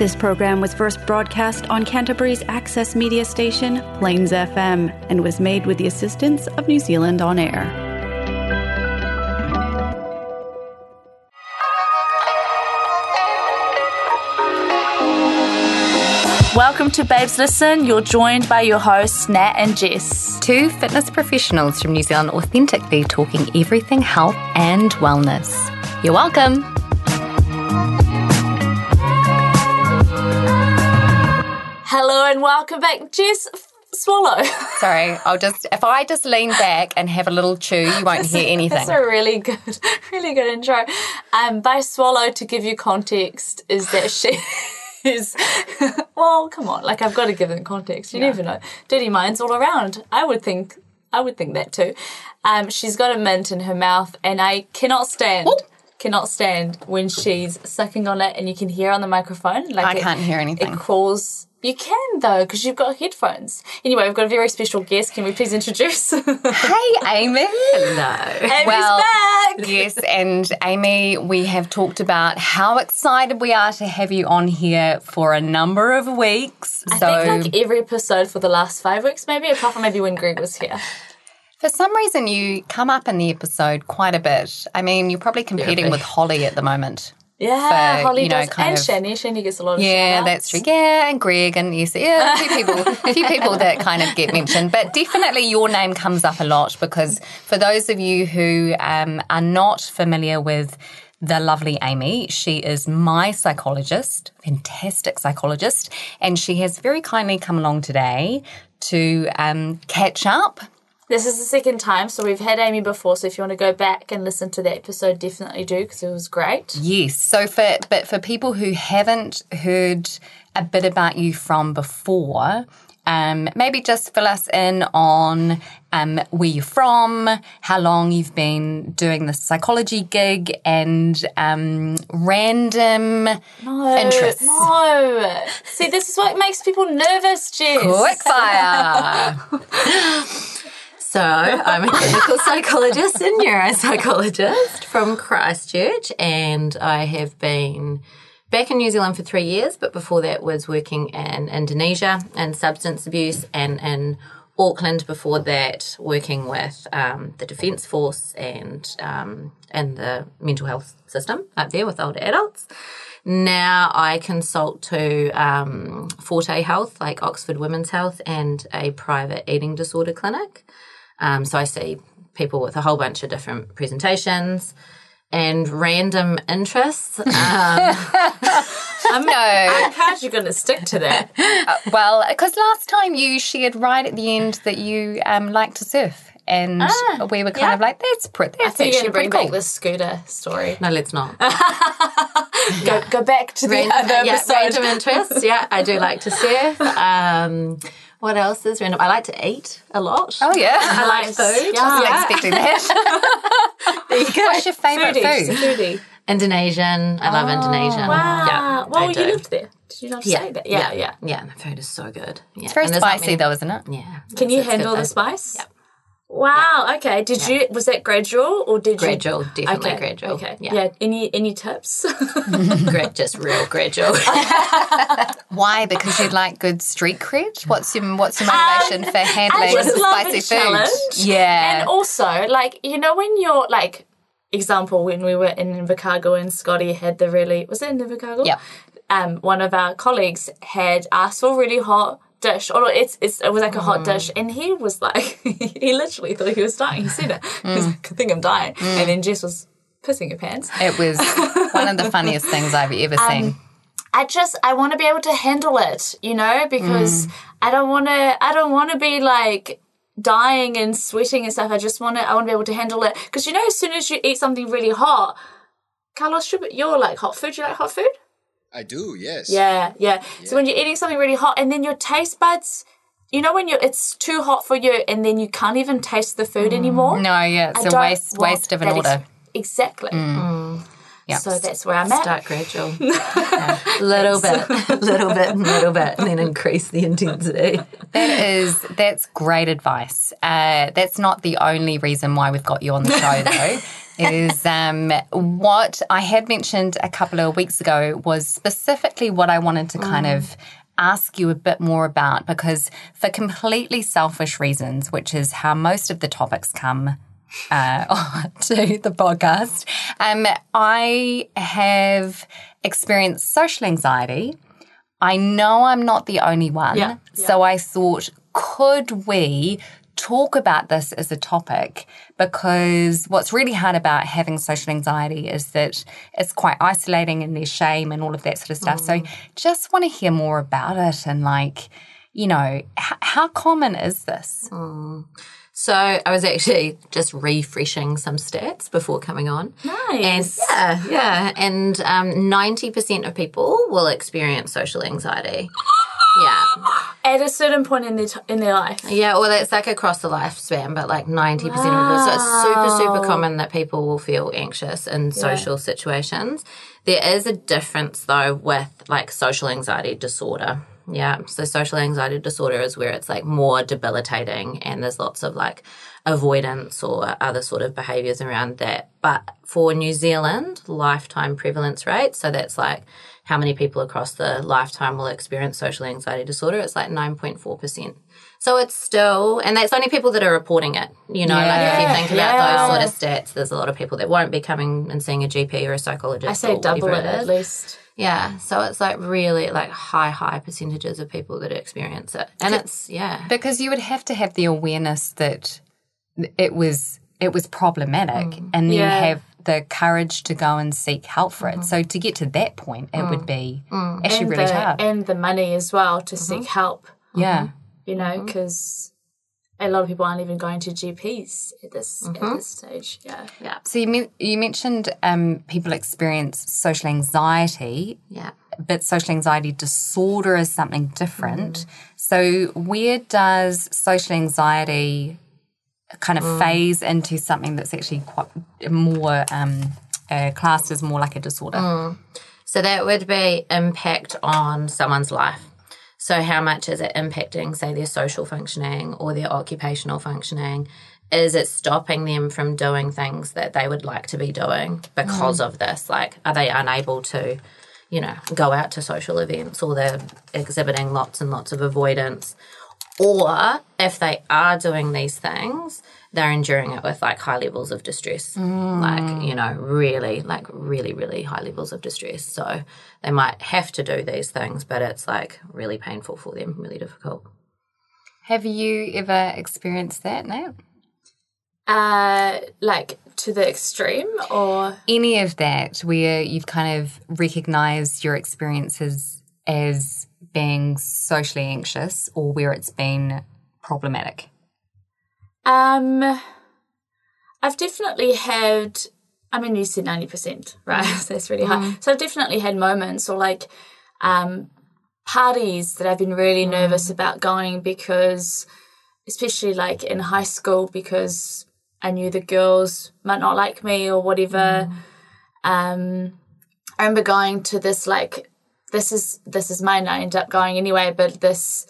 This program was first broadcast on Canterbury's access media station, Plains FM, and was made with the assistance of New Zealand On Air. Welcome to Babes Listen. You're joined by your hosts, Nat and Jess. Two fitness professionals from New Zealand authentically talking everything health and wellness. You're welcome. Hello and welcome back, Jess. Swallow. Sorry, I'll just if I just lean back and have a little chew, you won't hear anything. That's a really good, really good intro. Um, by Swallow, to give you context, is that she is, well, come on, like I've got to give them context. You never know. Dirty minds all around. I would think, I would think that too. Um, she's got a mint in her mouth, and I cannot stand. Cannot stand when she's sucking on it and you can hear on the microphone. Like I it- can't hear anything. It calls. You can though, because you've got headphones. Anyway, we've got a very special guest. Can we please introduce? Hey, Amy. Hello. well, back. yes, and Amy, we have talked about how excited we are to have you on here for a number of weeks. I so, think like every episode for the last five weeks, maybe, apart from maybe when Greg was here. for some reason, you come up in the episode quite a bit. I mean, you're probably competing with Holly at the moment. Yeah, Holly you know, does, and of- Shani. Shani gets a lot of Yeah, that's true. Yeah, and Greg and yes, yeah, a few people, a few people that kind of get mentioned. But definitely your name comes up a lot because for those of you who um, are not familiar with the lovely Amy, she is my psychologist, fantastic psychologist, and she has very kindly come along today to um, catch up. This is the second time, so we've had Amy before. So if you want to go back and listen to that episode, definitely do because it was great. Yes. So for but for people who haven't heard a bit about you from before, um, maybe just fill us in on um, where you're from, how long you've been doing the psychology gig, and um, random interests. No, see, this is what makes people nervous, Jess. Quick fire. So, I'm a clinical psychologist and neuropsychologist from Christchurch, and I have been back in New Zealand for three years, but before that was working in Indonesia in substance abuse and in Auckland before that working with um, the Defence Force and um, and the mental health system up there with older adults. Now I consult to um, Forte Health, like Oxford Women's Health, and a private eating disorder clinic. Um, so I see people with a whole bunch of different presentations and random interests. Um, I'm, No. I'm proud you're going to stick to that. well, because last time you shared right at the end that you um, like to surf. And we were kind yeah. of like, that's pretty, I that's think you're actually bring pretty back cool. the scooter story. no, let's not. Go, go back to the Random, other yeah, episode. random interests. Yeah, I do like to surf. Um, what else is random? I like to eat a lot. Oh, yeah. I like food. Yeah. Wasn't expecting that. There you go. What's your favourite Foodie, food? foodie. Indonesian. I love oh, Indonesian. Wow. Yeah, well, I you lived there. Did you not say that? Yeah, yeah. Yeah, the food is so good. Yeah. It's very spicy many- though, isn't it? Yeah. Can you handle the though. spice? Yep. Wow. Okay. Did you? Was that gradual or did Gradual, you? definitely okay. gradual. Okay. Yeah. Yeah. Any any tips? Gra- just real gradual. Why? Because you'd like good street cred? What's your What's your motivation for handling just love spicy a food? challenge. Yeah. and also, like you know, when you're like, example, when we were in Invercargill and Scotty had the really was it in Invercargill? Yeah. Um, one of our colleagues had asked for really hot dish, or it's, it's it was like a hot dish, mm. and he was like, he literally thought he was dying. He said it. He was mm. like, I think I'm dying, mm. and then Jess was pissing her pants. it was one of the funniest things I've ever um, seen. I just I want to be able to handle it, you know, because I don't want to I don't want to be like dying and sweating and stuff. I just want to I want to be able to handle it because you know as soon as you eat something really hot, Carlos, you're like hot food. You like hot food? I do, yes. Yeah, yeah. So when you're eating something really hot and then your taste buds, you know, when you're it's too hot for you and then you can't even taste the food anymore. No, yeah, it's I a waste waste of an that ex- order. exactly. Yeah. So that's where I'm at. Start gradual. Yeah. Little bit, little bit, little bit, and then increase the intensity. That is that's great advice. Uh, that's not the only reason why we've got you on the show, though. is um, what I had mentioned a couple of weeks ago was specifically what I wanted to kind of ask you a bit more about because for completely selfish reasons, which is how most of the topics come uh, to the podcast, um, I have experienced social anxiety. I know I'm not the only one. Yeah, So I thought, could we talk about this as a topic? Because what's really hard about having social anxiety is that it's quite isolating and there's shame and all of that sort of stuff. So just want to hear more about it and like, you know, h- how common is this? So I was actually just refreshing some stats before coming on. Nice. And yeah, yeah. And um, 90% of people will experience social anxiety. Yeah. At a certain point in their t- in their life. Yeah, well, it's like across the lifespan, but like 90% of people. So it's super, super common that people will feel anxious in social situations. There is a difference though with like social anxiety disorder. Yeah. So social anxiety disorder is where it's like more debilitating and there's lots of like avoidance or other sort of behaviors around that. But for New Zealand, lifetime prevalence rate, so that's like how many people across the lifetime will experience social anxiety disorder, it's like 9.4%. So it's still, and that's only people that are reporting it. You know, like if you Yeah, think about yeah. those sort of stats, there's a lot of people that won't be coming and seeing a GP or a psychologist. I say double whatever it at least. Yeah, so it's like really like high, high percentages of people that experience it, and it's yeah, Because you would have to have the awareness that it was it was problematic mm. and then Yeah. have the courage to go and seek help for it. Mm-hmm. So to get to that point, it would mm. be mm. actually and really the, hard. And the money as well to mm-hmm. seek help, yeah. Mm-hmm. you know, because a lot of people aren't even going to GPs at this at this stage. Yeah. yeah, So you, men- you mentioned um, people experience social anxiety, yeah. but social anxiety disorder is something different. Mm. So where does social anxiety kind of phase into something that's actually quite more um, uh, classed as more like a disorder? So that would be impact on someone's life. So how much is it impacting, say, their social functioning or their occupational functioning? Is it stopping them from doing things that they would like to be doing because of this? Like, are they unable to, you know, go out to social events or they're exhibiting lots and lots of avoidance? Or if they are doing these things, they're enduring it with like high levels of distress. Like, you know, really, like really, really high levels of distress. So they might have to do these things, but it's like really painful for them, really difficult. Have you ever experienced that, Nat? Uh, like to the extreme, or Any of that where you've kind of recognized your experiences as being socially anxious or where it's been problematic? um, I've definitely had. I mean, you said ninety percent, right? so that's really high. So I've definitely had moments or like um, parties that I've been really nervous about going because, especially like in high school, because I knew the girls might not like me or whatever. Um, I remember going to this like this is this is mine. I ended up going anyway, but this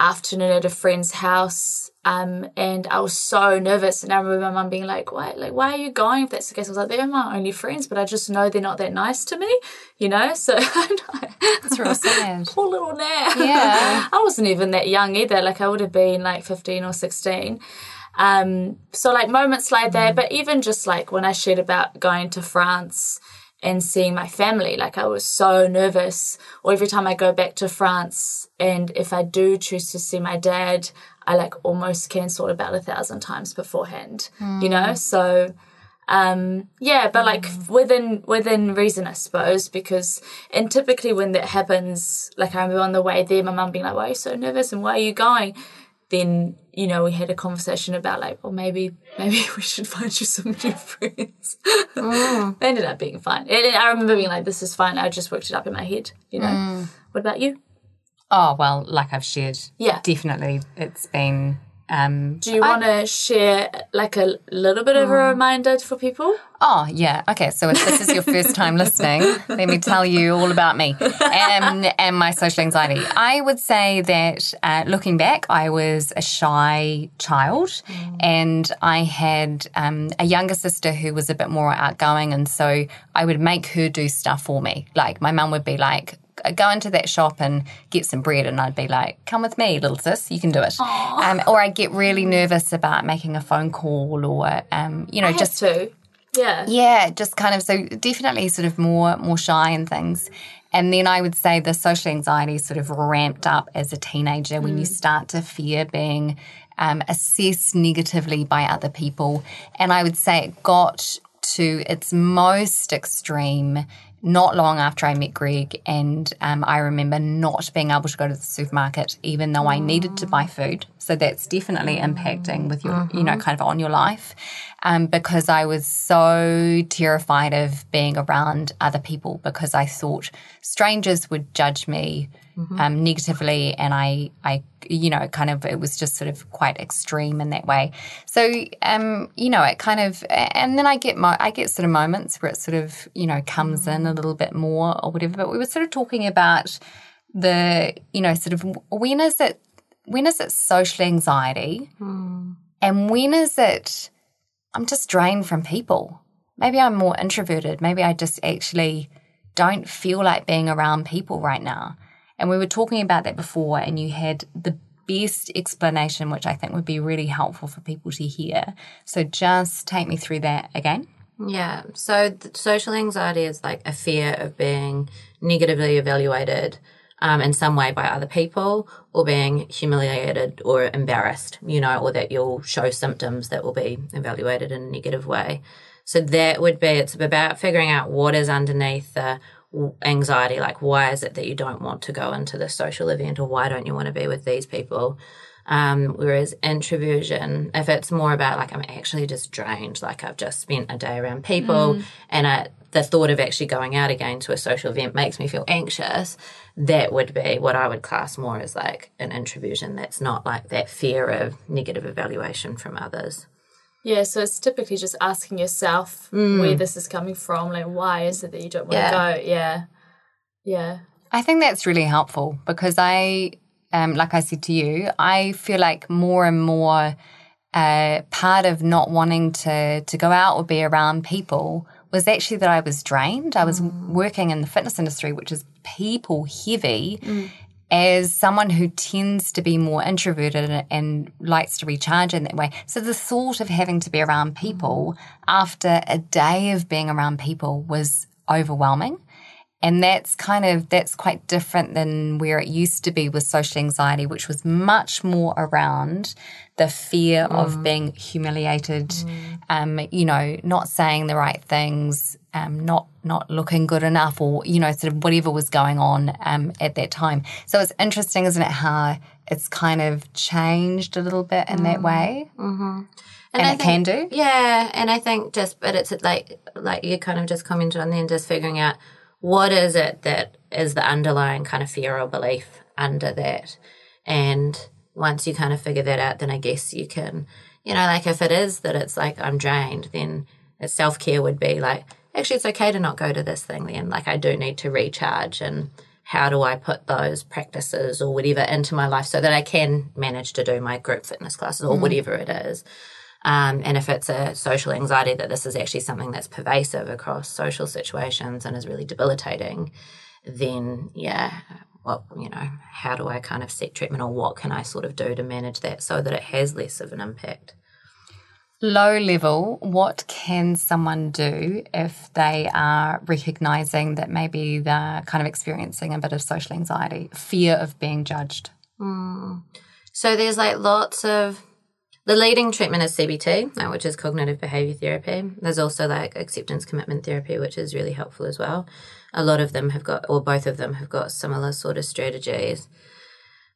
afternoon at a friend's house. Um, and I was so nervous, and I remember my mum being like, "Why, like, why are you going? If that's the case, I was like, they're my only friends, but I just know they're not that nice to me, you know." So It's real sad. poor little Nat. Yeah. I wasn't even that young either. Like I would have been like 15 or 16. Um, so like moments like that, but even just like when I shared about going to France and seeing my family, like I was so nervous. Or every time I go back to France and if I do choose to see my dad, I like almost cancel about a thousand times beforehand, you know? So, um yeah but like within within reason i suppose because and typically when that happens like i remember on the way there my mum being like why are you so nervous and why are you going then you know we had a conversation about like well maybe maybe we should find you some new friends. Oh. It ended up being fine. And i remember being like this is fine. I just worked it up in my head you know. Mm. What about you? Oh, well, like I've shared, Yeah. definitely it's been Um, Do you want to share like a little bit of a reminder for people? Oh, yeah. Okay. So if this is your first time listening, let me tell you all about me and, and my social anxiety. I would say that uh, looking back, I was a shy child and I had um, a younger sister who was a bit more outgoing. And so I would make her do stuff for me. Like my mum would be like, go into that shop and get some bread and I'd be like, come with me, little sis, you can do it. Um, or I'd get really nervous about making a phone call or, um, you know, Just just to. Yeah. yeah, just kind of so definitely sort of more more shy and things. And then I would say the social anxiety sort of ramped up as a teenager when you start to fear being um, assessed negatively by other people. And I would say it got to its most extreme not long after I met Greg, and um, I remember not being able to go to the supermarket even though I needed to buy food. So that's definitely impacting with your, you know, kind of on your life, um, because I was so terrified of being around other people because I thought strangers would judge me um, negatively, and I, I, you know, kind of it was just sort of quite extreme in that way. So, um, you know, it kind of, and then I get my, I get sort of moments where it sort of, you know, comes in a little bit more or whatever. But we were sort of talking about the, you know, sort of when is it, when is it social anxiety, and when is it, I'm just drained from people. Maybe I'm more introverted. Maybe I just actually don't feel like being around people right now. And we were talking about that before, and you had the best explanation, which I think would be really helpful for people to hear. So just take me through that again. Yeah. So social anxiety is like a fear of being negatively evaluated um, in some way by other people or being humiliated or embarrassed, you know, or that you'll show symptoms that will be evaluated in a negative way. So that would be, it's about figuring out what is underneath the anxiety. Like, why is it that you don't want to go into this social event or why don't you want to be with these people? Um, whereas introversion, if it's more about like I'm actually just drained, like I've just spent a day around people and I, the thought of actually going out again to a social event makes me feel anxious, that would be what I would class more as like an introversion. That's not like that fear of negative evaluation from others. Yeah, so it's typically just asking yourself where this is coming from. Like, why is it that you don't want Yeah. to go? Yeah. Yeah. I think that's really helpful because I, um, like I said to you, I feel like more and more uh, part of not wanting to to go out or be around people was actually that I was drained. I was working in the fitness industry, which is people heavy. As someone who tends to be more introverted and, and likes to recharge in that way. So, the thought of having to be around people after a day of being around people was overwhelming. And that's kind of that's quite different than where it used to be with social anxiety, which was much more around the fear of being humiliated, um, you know, not saying the right things, um, not not looking good enough, or you know, sort of whatever was going on um, at that time. So it's interesting, isn't it, how it's kind of changed a little bit in that way, and, I it can do. Yeah, and I think just, but it's like, like you kind of just commented on then, just figuring out what is it that is the underlying kind of fear or belief under that, and once you kind of figure that out, then I guess you can, you know, like if it is that it's like I'm drained, then self care would be like, actually, it's okay to not go to this thing. Then, like, I do need to recharge and. How do I put those practices or whatever into my life so that I can manage to do my group fitness classes or whatever it is? Um, and if it's a social anxiety, that this is actually something that's pervasive across social situations and is really debilitating, then yeah, well, you know, how do I kind of seek treatment or what can I sort of do to manage that so that it has less of an impact? Low level, what can someone do if they are recognizing that maybe they're kind of experiencing a bit of social anxiety, fear of being judged? So there's like lots of the leading treatment is CBT, uh, which is cognitive behavior therapy. There's also like acceptance commitment therapy, which is really helpful as well. A lot of them have got, or both of them have got similar sort of strategies.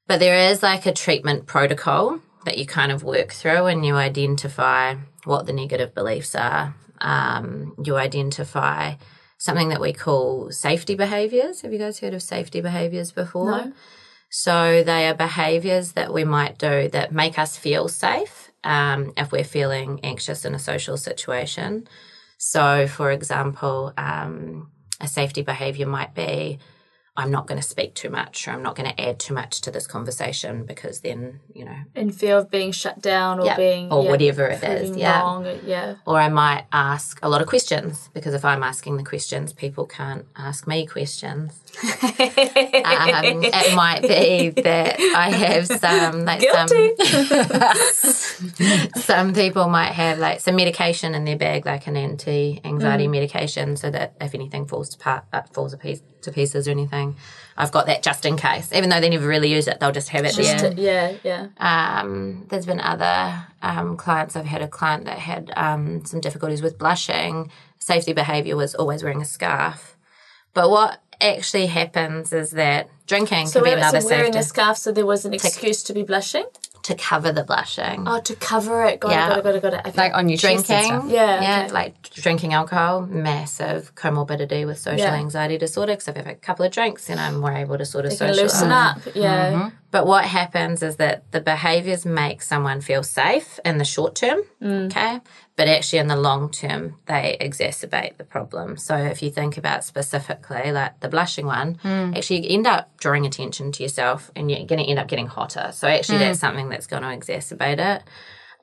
But there is like a treatment protocol that you kind of work through and you identify what the negative beliefs are. Um, you identify something that we call safety behaviors. Have you guys heard of safety behaviors before? No. So they are behaviors that we might do that make us feel safe um, if we're feeling anxious in a social situation. So, for example, um, a safety behavior might be I'm not going to speak too much or I'm not going to add too much to this conversation because then, you know, In fear of being shut down or Yeah, being or yeah, whatever it is, yeah. wrong. Yeah. or I might ask a lot of questions because if I'm asking the questions, people can't ask me questions. um, it might be that I have some like Guilty. some some people might have like some medication in their bag, like an anti-anxiety Mm. medication, so that if anything falls to part, uh, falls piece, to pieces or anything, I've got that just in case. Even though they never really use it, they'll just have it Just there. to- yeah, yeah. Um, there's been other um, clients. I've had a client that had um, some difficulties with blushing. Safety behaviour was always wearing a scarf. But what actually happens is that drinking So, can be another so wearing safety a scarf so there was an excuse to be blushing? To cover the blushing. Oh, to cover it. Got Yeah. it, got it, got it, got it. Okay. Like on your drinking. Yeah, yeah, okay. like drinking alcohol, massive comorbidity with social Yeah. anxiety disorder. Because if I have had a couple of drinks, then I'm more able to sort of You socialize. loosen up. Yeah. Mm-hmm. But what happens is that the behaviors make someone feel safe in the short term, mm. okay? But actually, in the long term, they exacerbate the problem. So, if you think about specifically, like the blushing one, mm. actually, you end up drawing attention to yourself and you're going to end up getting hotter. So, actually, mm. that's something that's going to exacerbate it.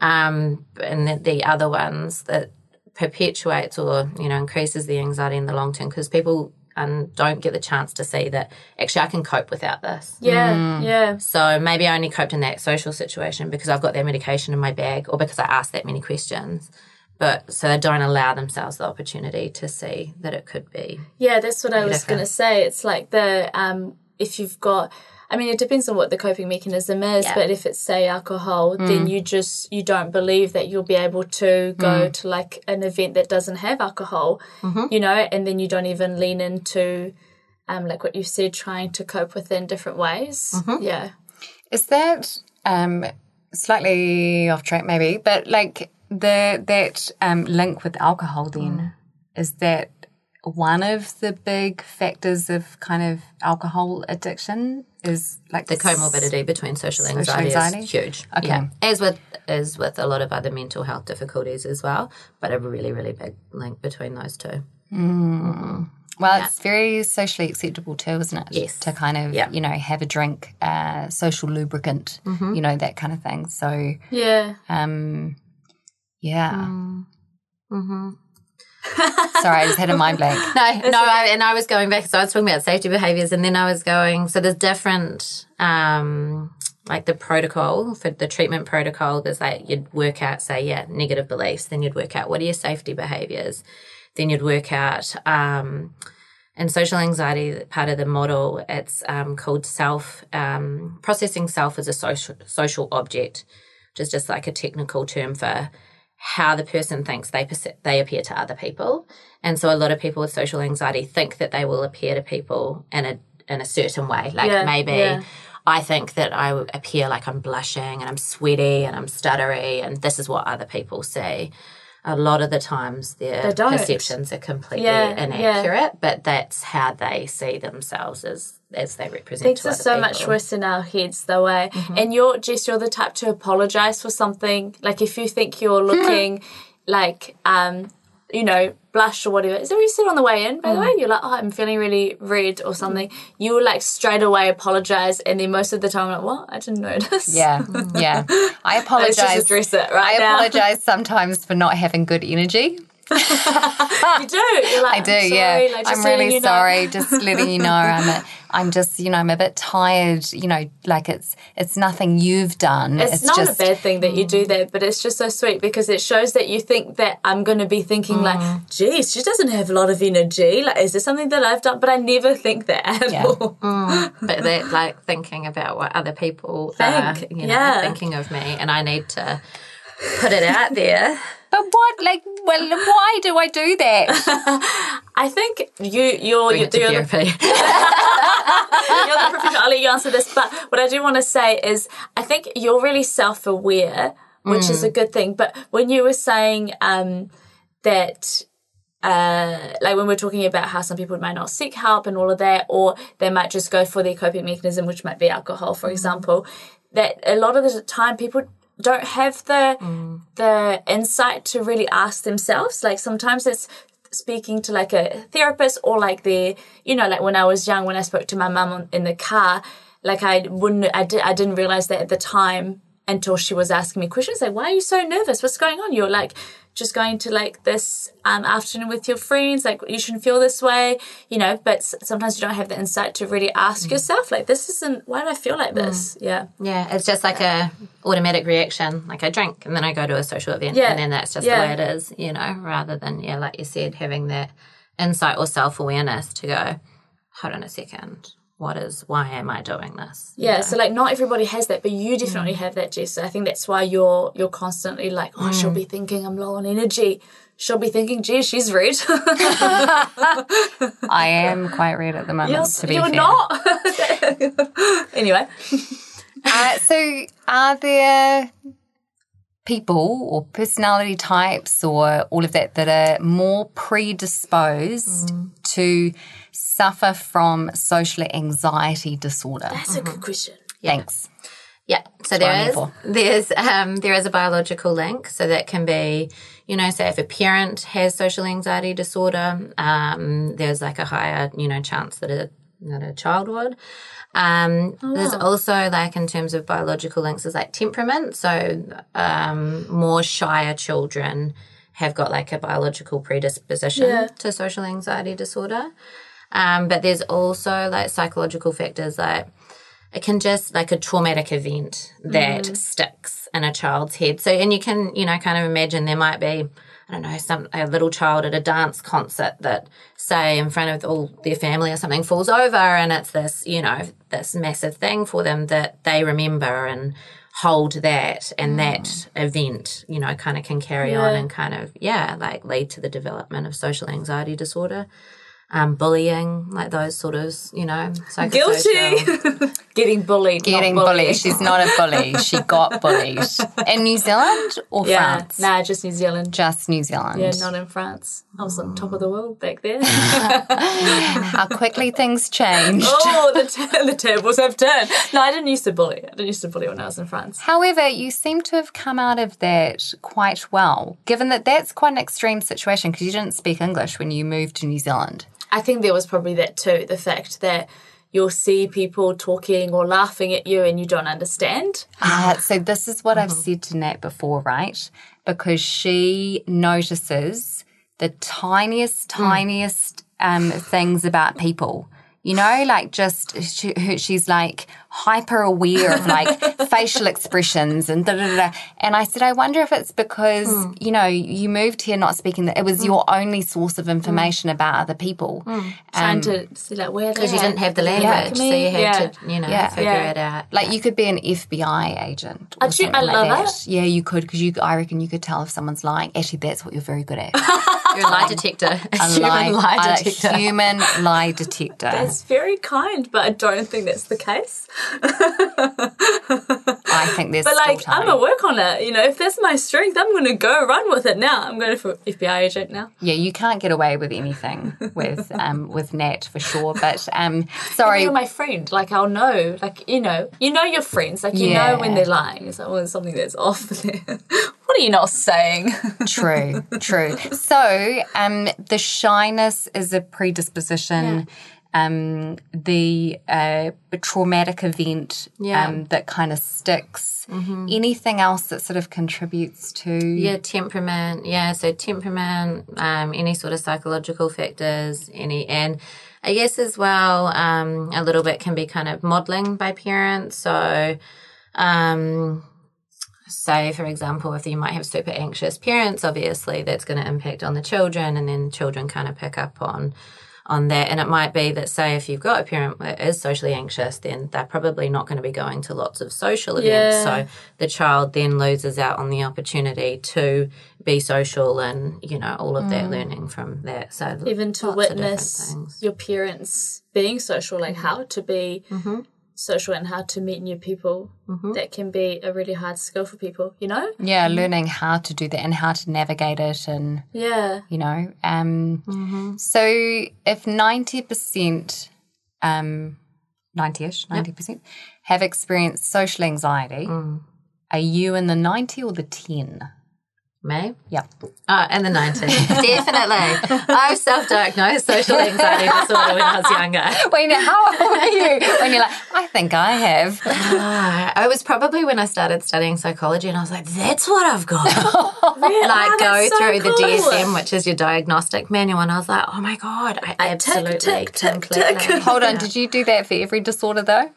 Um, and the, the other ones that perpetuates or you know increases the anxiety in the long term because people um, don't get the chance to see that actually I can cope without this. Yeah, yeah. So maybe I only coped in that social situation because I've got that medication in my bag or because I asked that many questions. But so they don't allow themselves the opportunity to see that it could be. Yeah, that's what I was going to say. It's like the um, if you've got, I mean, it depends on what the coping mechanism is. Yeah. But if it's say alcohol, then you just you don't believe that you'll be able to go to like an event that doesn't have alcohol, you know, and then you don't even lean into, um, like what you said, trying to cope with it in different ways. Yeah. Is that um, slightly off track, maybe? But like the that um, link with alcohol, then is that one of the big factors of kind of alcohol addiction? Is like The comorbidity between social Social anxiety, anxiety? is huge. Okay. Yeah. As with as with a lot of other mental health difficulties as well, but a really, really big link between those two. Well, it's very socially acceptable too, isn't it? Yes. To kind of, Yeah. you know, have a drink, uh, social lubricant, you know, that kind of thing. So, Yeah. um, yeah. Mm-hmm. Sorry, I just had a mind blank. No, no, I, and I was going back. So I was talking about safety behaviors, and then I was going. So there's different, um, like the protocol for the treatment protocol. There's like you'd work out, say, yeah, negative beliefs. Then you'd work out what are your safety behaviors. Then you'd work out, um, and social anxiety part of the model. It's um, called self um, processing self as a social social object, which is just like a technical term for how the person thinks they perce- they appear to other people. And so a lot of people with social anxiety think that they will appear to people in a in a certain way. Like Yeah, maybe yeah. I think that I appear like I'm blushing and I'm sweaty and I'm stuttery and this is what other people see. A lot of the times their perceptions are completely Yeah, yeah. inaccurate, but that's how they see themselves as as they represent Things are so people. much worse in our heads, though. Eh? And you're just you're the type to apologize for something. Like if you think you're looking like, um, you know, blush or whatever. Is that what you said on the way in? By the way, you're like, oh, I'm feeling really red or something. You will like straight away apologize, and then most of the time, I'm like, what? I didn't notice. Yeah, yeah. I apologize. Let's just address it right I now. apologize sometimes for not having good energy. You do. You're like, I do, I'm sorry, yeah. Like, I'm really you know. sorry. Just letting you know, I'm a, I'm just, you know, I'm a bit tired. You know, like it's it's nothing you've done. It's, not just a bad thing that you do that, but it's just so sweet because it shows that you think that I'm going to be thinking Mm. like, geez, she doesn't have a lot of energy. Like, is there something that I've done? But I never think that at Yeah. all. but that like thinking about what other people Think, are, you know, yeah. thinking of me, and I need to put it out there. But what, like, well, why do I do that? I think you, you're, Bring you're, it to you're, the, therapy. you're the professional. I'll let you answer this. But what I do want to say is, I think you're really self-aware, which Mm. is a good thing. But when you were saying um, that uh, like when we're talking about how some people might not seek help and all of that, or they might just go for their coping mechanism, which might be alcohol, for example, that a lot of the time people don't have the mm. the insight to really ask themselves. Like sometimes it's speaking to like a therapist or like the you know like when I was young when I spoke to my mum on- in the car, like I wouldn't I did I didn't realize that at the time until she was asking me questions like why are you so nervous? What's going on? You're like just going to like this um, afternoon with your friends like you shouldn't feel this way you know but sometimes you don't have the insight to really ask yourself like this isn't why do i feel like this yeah Yeah, it's just like a automatic reaction. Like I drink and then I go to a social event Yeah. and then that's just Yeah. the way it is, you know, rather than, yeah, like you said, having that insight or self awareness to go, hold on a second, what is, why am I doing this? yeah so like not everybody has that but you definitely mm. have that jess. So i think that's why you're you're constantly like oh she'll mm. be thinking i'm low on energy. She'll be thinking gee she's red I am quite red at the moment, you're, to be you're fair. not. Anyway. Uh, so, are there people or personality types or all of that that are more predisposed mm. to suffer from social anxiety disorder? that's a good question Thanks. Yeah. So what I'm there here is for. there's um there is a biological link. So that can be, you know, say if a parent has social anxiety disorder, um, there's like a higher, you know, chance that a that a child would. Um, there's also like in terms of biological links, is like temperament. So um, more shyer children have got like a biological predisposition Yeah. to social anxiety disorder. Um, but there's also like psychological factors like it can just like a traumatic event that sticks in a child's head. So, and you can, you know, kind of imagine there might be, I don't know, some a little child at a dance concert that, say, in front of all their family or something falls over, and it's this, you know, this massive thing for them that they remember and hold that, and that event, you know, kind of can carry on and kind of, yeah, like lead to the development of social anxiety disorder. Um, bullying, like those sort of, you know, psychosocial- guilty getting bullied Getting not bullied. bullied. She's not a bully. She got bullied. In New Zealand or yeah France? nah just new zealand Just New Zealand. yeah not in france i was on top of the world back there How quickly things changed. oh the, t- the tables have turned no i didn't used to bully i didn't used to bully when i was in france However, you seem to have come out of that quite well, given that that's quite an extreme situation because you didn't speak English when you moved to New Zealand. I think there was probably that too the fact that you'll see people talking or laughing at you and you don't understand. Uh, so this is what I've said to Nat before, right? Because she notices the tiniest, tiniest um, things about people. You know, like just she, she's like hyper aware of like facial expressions and da da da. da. And I said, I wonder if it's because hmm. you know you moved here not speaking that it was hmm. your only source of hmm. information about other people. Trying to see like where they because you didn't have the language, so you had yeah. to, you know, Yeah. figure Yeah. it out. Like you could be an FBI agent. Or I do- I something like love that. Yeah, you could because you. I reckon you could tell if someone's lying. Actually, that's what you're very good at. You're a lie detector, a A human lie a detector. human lie detector. It's very kind, but I don't think that's the case. I think there's. But like, I'm gonna work on it. You know, if that's my strength, I'm gonna go run with it now. I'm going for FBI agent now. Yeah, you can't get away with anything with um with Nat for sure. But um, sorry, You're my friend. Like I'll know. Like you know, you know your friends. Like you know when they're lying. It's like, well, something that's off there. what are you not saying? true, true. So um, the shyness is a predisposition. Um, the uh, traumatic event Yeah. um, that kind of sticks. Anything else that sort of contributes to Yeah, temperament. Yeah, so temperament, um, any sort of psychological factors, any, and I guess as well, um, a little bit can be kind of modeling by parents. So, um, say for example, if you might have super anxious parents, obviously that's going to impact on the children, and then children kind of pick up on on that. And it might be that, say, if you've got a parent that is socially anxious, then they're probably not going to be going to lots of social events. Yeah. So the child then loses out on the opportunity to be social and, you know, all of that mm. learning from that. So Even to lots of different witness your parents being social, like how to be mm-hmm. Social and how to meet new people. That can be a really hard skill for people, you know? Yeah, learning how to do that and how to navigate it and Yeah. you know. Um, So if 90%, um, 90-ish, 90% have experienced social anxiety, are you in the 90 or the 10? Me? Yeah. Oh, and the 90s. Definitely. I self-diagnosed social anxiety disorder when I was younger. Wait, now, how old are you? When you're like, I think I have. Ah, I was probably when I started studying psychology and I was like, that's what I've got. like Oh, go so through the. DSM, which is your diagnostic manual, and I was like, oh my God, I, absolutely tick, tick, completely. tick. Hold on, did you do that for every disorder though?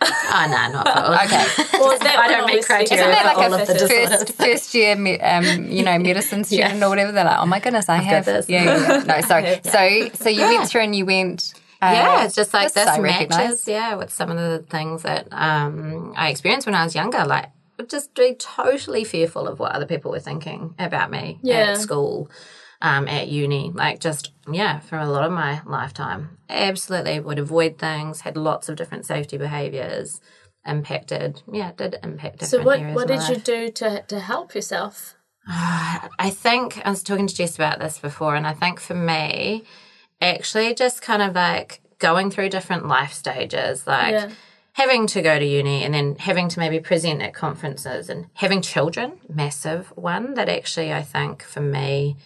Oh no, not for all. Okay. Well, that I don't make obviously- criteria Isn't that for like all a of the first, first year, um, you know, medicine student or whatever? They're like, oh my goodness, I have. this. Yeah, yeah, yeah. No, sorry. So, so you went through and you went. Uh, yeah, it's just like that's this so matches, recognised. yeah, with some of the things that um, I experienced when I was younger. Like, just be totally fearful of what other people were thinking about me Yeah. at school, um, at uni. Like, just yeah, for a lot of my lifetime, absolutely would avoid things. Had lots of different safety behaviors. Impacted, yeah, it did impact So what what did you do to to help yourself? I think I was talking to Jess about this before, and I think for me, actually, just kind of like going through different life stages, like Yeah. having to go to uni and then having to maybe present at conferences and having children, massive one that actually I think for me,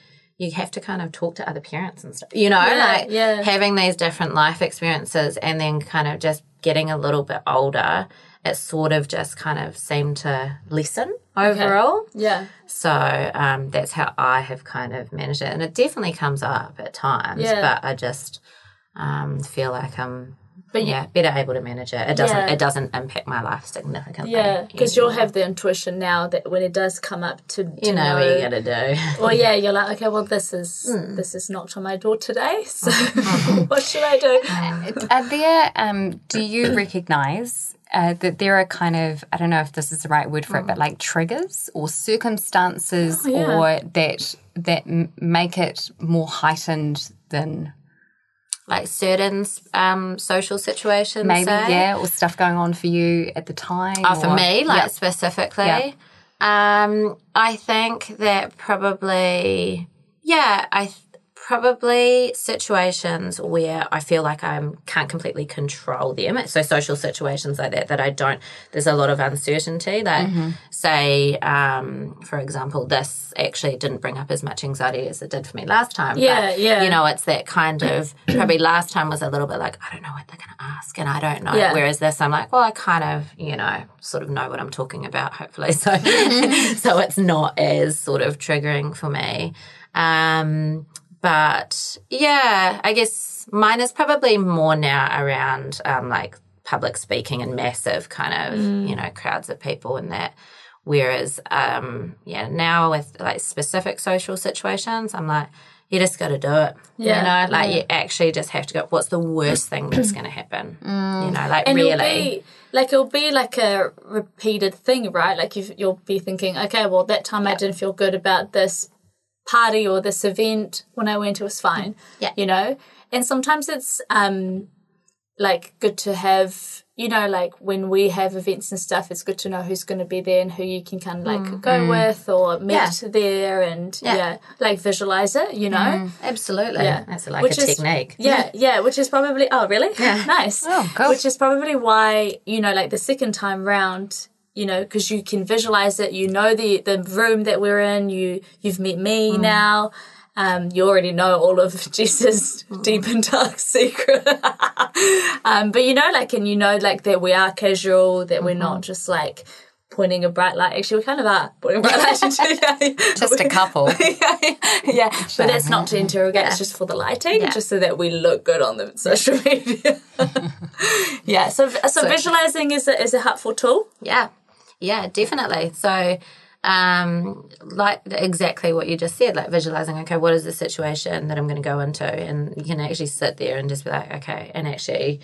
you have to kind of talk to other parents and stuff, you know, Yeah, like yeah. having these different life experiences and then kind of just getting a little bit older. It sort of just kind of seemed to lessen overall. Yeah. So um, that's how I have kind of managed it, and it definitely comes up at times. Yeah. But I just um, feel like I'm, But yeah, better able to manage it. It doesn't, Yeah. it doesn't impact my life significantly. Yeah, because you'll have the intuition now that when it does come up to, to you know, what you got to do. Well, yeah, you're like, okay, well, this is Hmm. this is knocked on my door today. So what should I do? Are there, um, do you recognize uh, that there are kind of, I don't know if this is the right word for it, but like triggers or circumstances yeah. or that, that make it more heightened than like certain um, social situations, maybe, say. yeah, or stuff going on for you at the time? Oh, for me, like Yeah. specifically, Yeah. um, I think that probably, yeah, I probably situations where I feel like I can't completely control them. So social situations like that that I don't. There's a lot of uncertainty. Like, say, um, for example, this actually didn't bring up as much anxiety as it did for me last time. Yeah, but, yeah. You know, it's that kind of probably last time was a little bit like I don't know what they're going to ask, and I don't know. Yeah. Whereas this, I'm like, well, I kind of, you know, sort of know what I'm talking about, hopefully. So, so it's not as sort of triggering for me. Um, but yeah, I guess mine is probably more now around um, like public speaking and massive kind of, you know, crowds of people and that. Whereas, um, yeah, now with like specific social situations, I'm like, you just got to do it. Yeah, You know, like you actually just have to go, what's the worst thing that's going to happen? You know, like And really. it'll be like it'll be like a repeated thing, right? Like you you'll be thinking, okay, well that time I didn't feel good about this party or this event when I went, it was fine. Yeah. you know. And sometimes it's um like good to have you know like when we have events and stuff it's good to know who's going to be there and who you can kind of like mm. go mm. with or meet. Yeah. there and yeah. Yeah. like visualize it you know mm-hmm. Absolutely. Yeah. That's like Which a is- technique. yeah, yeah, which is probably oh really Yeah. nice. Oh, cool. Which is probably why you know, like the second time round, you know, because you can visualize it. You know the the room that we're in. You you've met me Mm. now. Um, you already know all of Jess's Mm. deep and dark secret. um, but you know, like, and you know, like that we are casual. That we're Mm-hmm. not just like pointing a bright light. Actually, we kind of are pointing a bright light Just a couple. yeah, yeah. but that's not to interrogate. It's just for the lighting, just so that we look good on the social media. yeah. So, so, visualizing is a, is a helpful tool. Yeah, yeah, definitely. So, um, like exactly what you just said, like visualizing, okay, what is the situation that I'm going to go into? And you can actually sit there and just be like, okay, and actually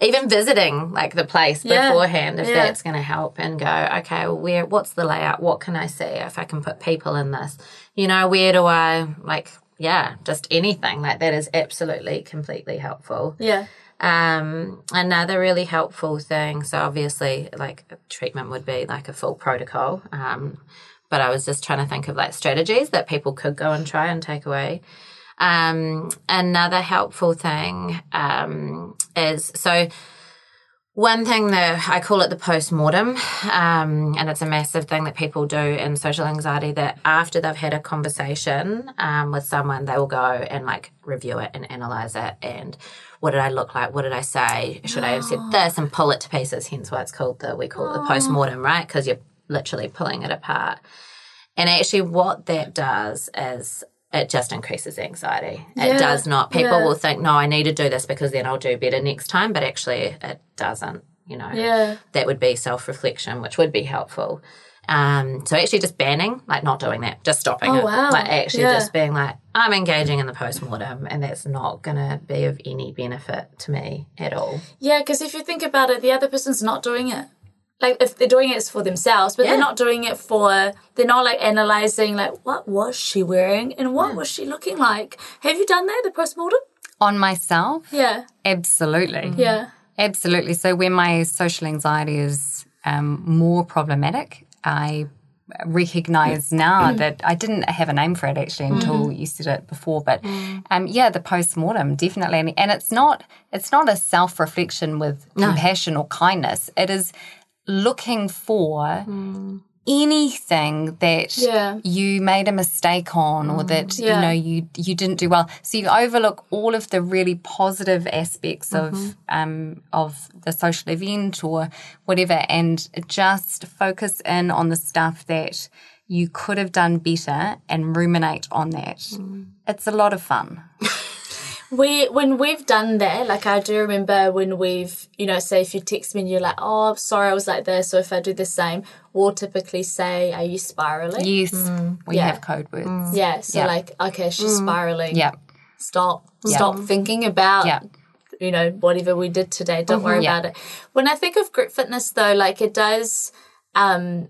even visiting like the place Yeah, beforehand, if yeah. that's going to help and go, okay, well, where, what's the layout? What can I see if I can put people in this? You know, where do I like, yeah, just anything like that is absolutely completely helpful. Yeah. Um, another really helpful thing, so obviously, like treatment would be like a full protocol. Um, but I was just trying to think of like strategies that people could go and try and take away. Um, another helpful thing um, is so one thing that I call it the post mortem, um, and it's a massive thing that people do in social anxiety. That after they've had a conversation um, with someone, they will go and like review it and analyze it. And what did I look like? What did I say? Should I have said this? And pull it to pieces. Hence why it's called the we call it the post mortem, right? Because you're literally pulling it apart. And actually, what that does is it just increases anxiety. It does not. People yeah. will think, no, I need to do this because then I'll do better next time. But actually, it doesn't. You know, Yeah. that would be self reflection, which would be helpful. Um, so actually, just banning, like not doing that, just stopping Oh, it, wow. like actually Yeah. just being like, I'm engaging in the post mortem, and that's not going to be of any benefit to me at all. Yeah, because if you think about it, the other person's not doing it. Like if they're doing it for themselves, but Yeah. they're not doing it for. They're not like analyzing like what was she wearing and what mm. was she looking like. Have you done that the postmortem? On myself, Yeah, absolutely. Mm-hmm. yeah, Absolutely. So when my social anxiety is um, more problematic, I recognize mm. now mm. that I didn't have a name for it actually until mm-hmm. you said it before. But um, yeah, the post mortem definitely, and, and it's not it's not a self reflection with compassion or kindness. It is looking for. Mm. Anything that Yeah. you made a mistake on, or mm. that Yeah. you know you you didn't do well, so you overlook all of the really positive aspects of mm-hmm. um, of the social event or whatever, and just focus in on the stuff that you could have done better and ruminate on that. Mm. It's a lot of fun. We when we've done that, like I do remember when we've, you know, say if you text me and you're like, "Oh, sorry, I was like this," or if I do the same, we'll typically say, "Are you spiraling?" Yes, we Yeah. have code words. Yeah. So Yeah. like, okay, she's spiraling. Yeah, Stop. Stop thinking about. yeah. you know, whatever we did today, don't worry Yeah. about it. When I think of group fitness though, like it does um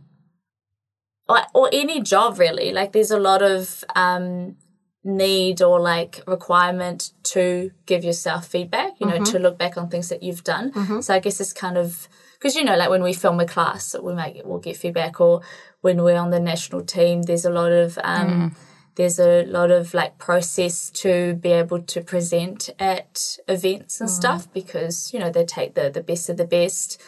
or, or any job really, like there's a lot of um need or like requirement to give yourself feedback, you know, mm-hmm. to look back on things that you've done. Mm-hmm. So I guess it's kind of because you know, like when we film a class, we might we'll get feedback, or when we're on the national team, there's a lot of um, mm. there's a lot of like process to be able to present at events and mm. stuff because you know they take the the best of the best.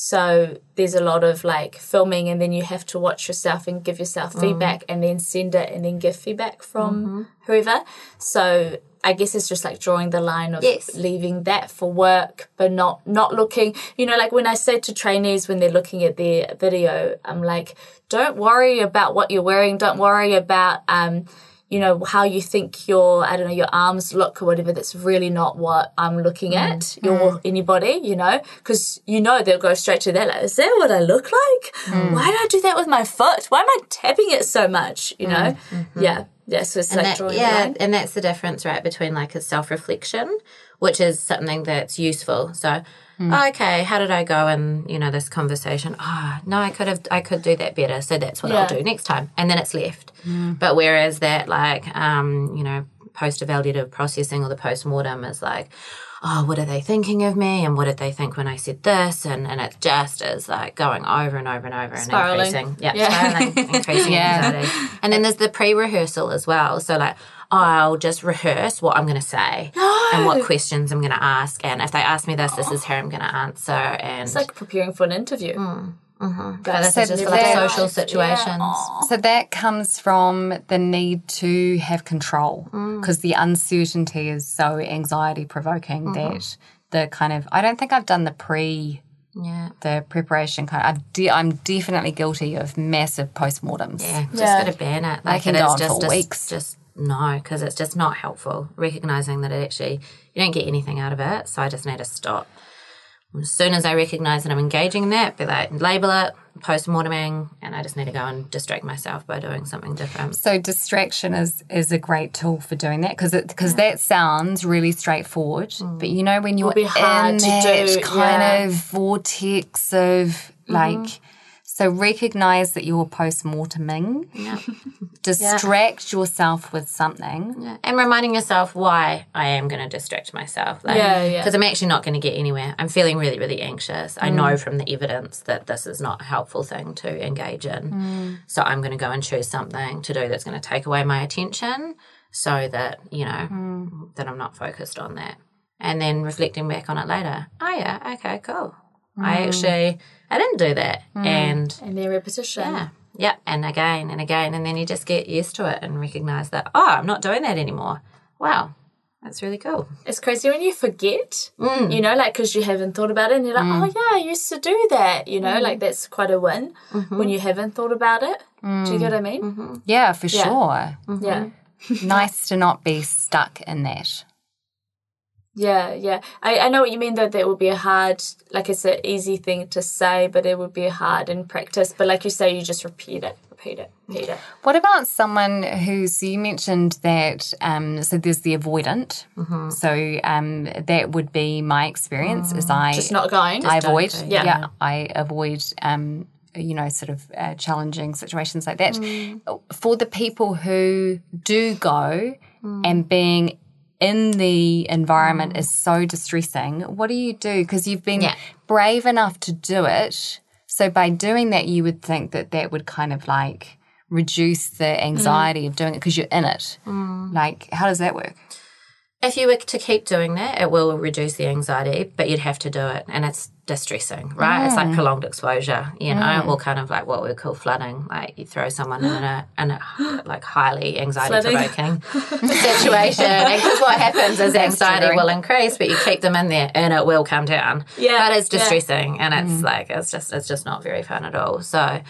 So there's a lot of like filming, and then you have to watch yourself and give yourself feedback, and then send it, and then give feedback from whoever. So I guess it's just like drawing the line of Yes. leaving that for work, but not not looking. You know, like when I say to trainees when they're looking at their video, I'm like, don't worry about what you're wearing. Don't worry about um, you know, how you think your I don't know your arms look or whatever. That's really not what I'm looking mm, at. Your mm. anybody, you know, because you know they'll go straight to that. Like, is that what I look like? Mm. Why do I do that with my foot? Why am I tapping it so much? You know, mm-hmm. yeah, yeah. So it's And like that, yeah, and that's the difference, right, between like a self reflection, which is something that's useful. So, oh, okay, how did I go in, you know, this conversation? Ah, no, I could have, I could do that better. So that's what I'll do next time, and then it's left. But whereas that, like, um, you know, post evaluative processing or the post mortem is like. Oh, what are they thinking of me? And what did they think when I said this? And and it just is like going over and over and over Spiraling. and increasing. Yeah, Yeah. spiraling, increasing Yeah. anxiety. And then there's the pre-rehearsal as well. So like, I'll just rehearse what I'm going to say and what questions I'm going to ask. And if they ask me this, this is how I'm going to answer. And It's like preparing for an interview. Mm. Mm-hmm. but this So is just for that- like social situations. So that comes from the need to have control mm. because the uncertainty is so anxiety provoking mm-hmm. that the kind of I don't think I've done the pre Yeah. the preparation kind of I've de- I'm definitely guilty of massive postmortems. Yeah, just Yeah. got to ban it. Like I can it go is on just, for just weeks. Just no, because it's just not helpful. Recognizing that it actually you don't get anything out of it, so I just need to stop. As soon as I recognize that I'm engaging in that, be like label it, post morteming, and I just need to go and distract myself by doing something different. So distraction is is a great tool for doing that because because that sounds really straightforward, mm. but you know when you're in to that do, kind yeah. of vortex of like mm-hmm. So recognize that you're post-morteming. Yeah. Distract yourself with something. Yeah. And reminding yourself why I am going to distract myself. Like, Yeah, yeah. Because I'm actually not going to get anywhere. I'm feeling really, really anxious. I know mm. from the evidence that this is not a helpful thing to engage in. Mm. So I'm going to go and choose something to do that's going to take away my attention so that, you know, mm. that I'm not focused on that. And then reflecting back on it later. Oh, yeah, okay, cool. I actually, I didn't do that. And And then repetition. yeah. Yeah. And again and again. And then you just get used to it and recognize that, oh, I'm not doing that anymore. Wow. That's really cool. It's crazy when you forget, Mm. you know, like because you haven't thought about it and you're like, oh, yeah, I used to do that, you Mm. know, like that's quite a win Mm-hmm. when you haven't thought about it. Do you get what I mean? Yeah, for sure. Yeah. nice to not be stuck in that. Yeah, yeah. I, I know what you mean though, that would be a hard, like it's an easy thing to say, but it would be hard in practice. But like you say, you just repeat it, repeat it, repeat it. What about someone who's, so you mentioned that, um, so there's the avoidant. Mm-hmm. So um, that would be my experience is I, Mm. Just not going. I avoid, yeah. yeah. I avoid, um, you know, sort of uh, challenging situations like that. Mm. For the people who do go Mm. and being in the environment is so distressing, what do you do? Because you've been Yeah. brave enough to do it. So by doing that, you would think that that would kind of like reduce the anxiety mm. of doing it because you're in it. Mm. Like, how does that work? If you were to keep doing that, it will reduce the anxiety, but you'd have to do it. And it's distressing, right? It's like prolonged exposure, you know, or kind of like what we call flooding. Like you throw someone in a, in a like highly anxiety provoking situation. And because what happens is anxiety will increase, but you keep them in there and it will come down. Yeah, But it's yeah. distressing and it's like, it's just, it's just not very fun at all. So,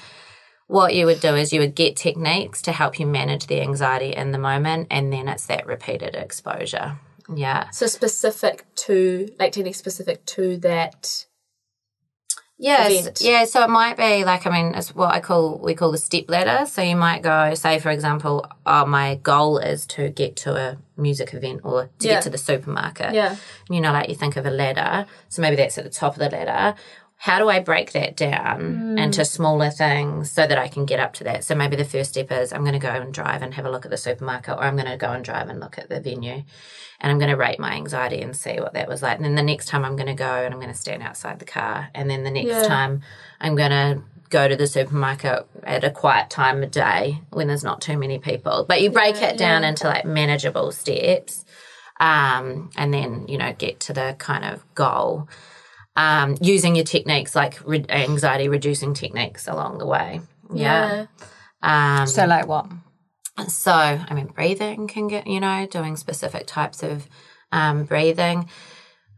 what you would do is you would get techniques to help you manage the anxiety in the moment, and then it's that repeated exposure. Yeah. So specific to, like technique specific to that. Yes. event. Yeah. So it might be like, I mean, it's what I call, we call the step ladder. So you might go, say, for example, oh, my goal is to get to a music event or to Yeah. get to the supermarket. Yeah. You know, like you think of a ladder. So maybe that's at the top of the ladder. How do I break that down into smaller things so that I can get up to that? So maybe the first step is I'm going to go and drive and have a look at the supermarket, or I'm going to go and drive and look at the venue, and I'm going to rate my anxiety and see what that was like. And then the next time I'm going to go and I'm going to stand outside the car, and then the next Yeah. time I'm going to go to the supermarket at a quiet time of day when there's not too many people. But you break it down into like manageable steps um, and then you know get to the kind of goal um, using your techniques like re- anxiety reducing techniques along the way. Yeah, Um, So, like what? so i mean breathing can get you know doing specific types of um, breathing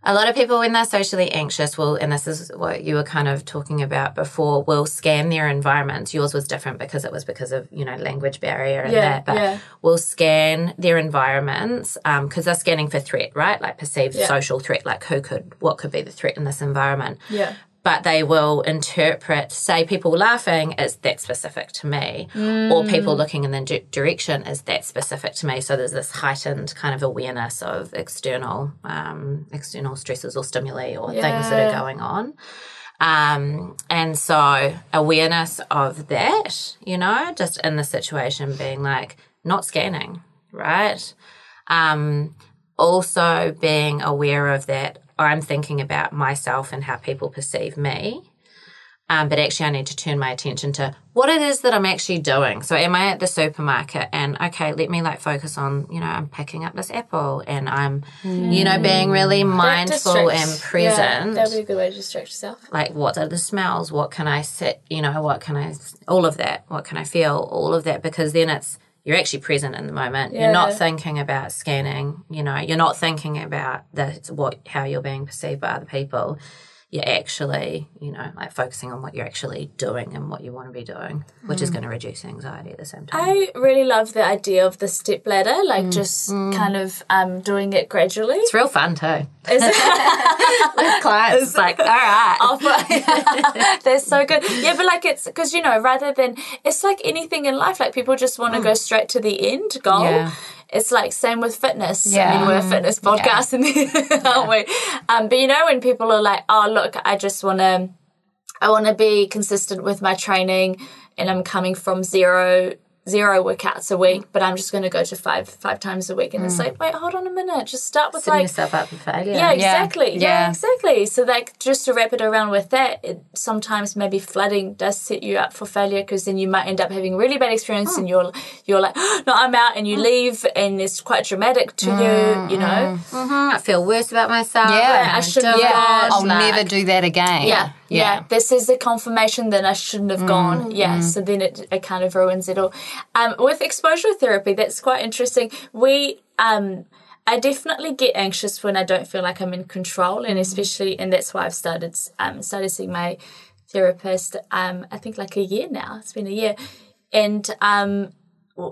a lot of people when they're socially anxious will and this is what you were kind of talking about before will scan their environments yours was different because it was because of you know language barrier and Yeah, that but yeah. will scan their environments um, because they're scanning for threat right like perceived Yeah. social threat like who could what could be the threat in this environment Yeah. But they will interpret, say, people laughing is that specific to me, or people looking in the di- direction is that specific to me. So there's this heightened kind of awareness of external, um, external stresses or stimuli or things that are going on. Um, and so awareness of that, you know, just in the situation being like not scanning, right? Um, also being aware of that I'm thinking about myself and how people perceive me. Um, but actually, I need to turn my attention to what it is that I'm actually doing. So, am I at the supermarket? And okay, let me like focus on, you know, I'm picking up this apple and I'm, you know, being really mindful and present Yeah, that'd be a good way to distract yourself. like what are the smells what can i sit you know what can i all of that what can i feel all of that because then it's you're actually present in the moment. You're not thinking about scanning you know you're not thinking about the what how you're being perceived by other people you're actually you know like focusing on what you're actually doing and what you want to be doing which is mm. going to reduce anxiety at the same time I really love the idea of the step ladder, like mm. just mm. kind of um, doing it gradually. it's real fun too Is with clients it's like all right off. They're so good. Yeah, but like it's because you know, rather than it's like anything in life, like people just want to go straight to the end goal. Yeah. It's like same with fitness. I Yeah. mean, we're a fitness podcast, and aren't we? Um, but you know, when people are like, "Oh, look, I just want to." I want to be consistent with my training and I'm coming from zero zero workouts a week, mm. but I'm just going to go to five five times a week. And it's mm. like, wait, hold on a minute, just start with Setting like yourself up for failure. yeah, exactly. Yeah. yeah. exactly. So, like, just to wrap it around with that, it, sometimes maybe flooding does set you up for failure because then you might end up having really bad experience and mm. you're you're like, no, I'm out, and you leave, and it's quite dramatic to you, you know. Mhm, I feel worse about myself. Yeah, I oh I shouldn't do have it, gone. I'll like- never do that again. Yeah, yeah, This is a confirmation that I shouldn't have gone. Yeah, so then it, it kind of ruins it all. Um, with exposure therapy, that's quite interesting. We, um, I definitely get anxious when I don't feel like I'm in control, and especially, and that's why I've started um, started seeing my therapist. Um, I think like a year now. It's been a year, and um,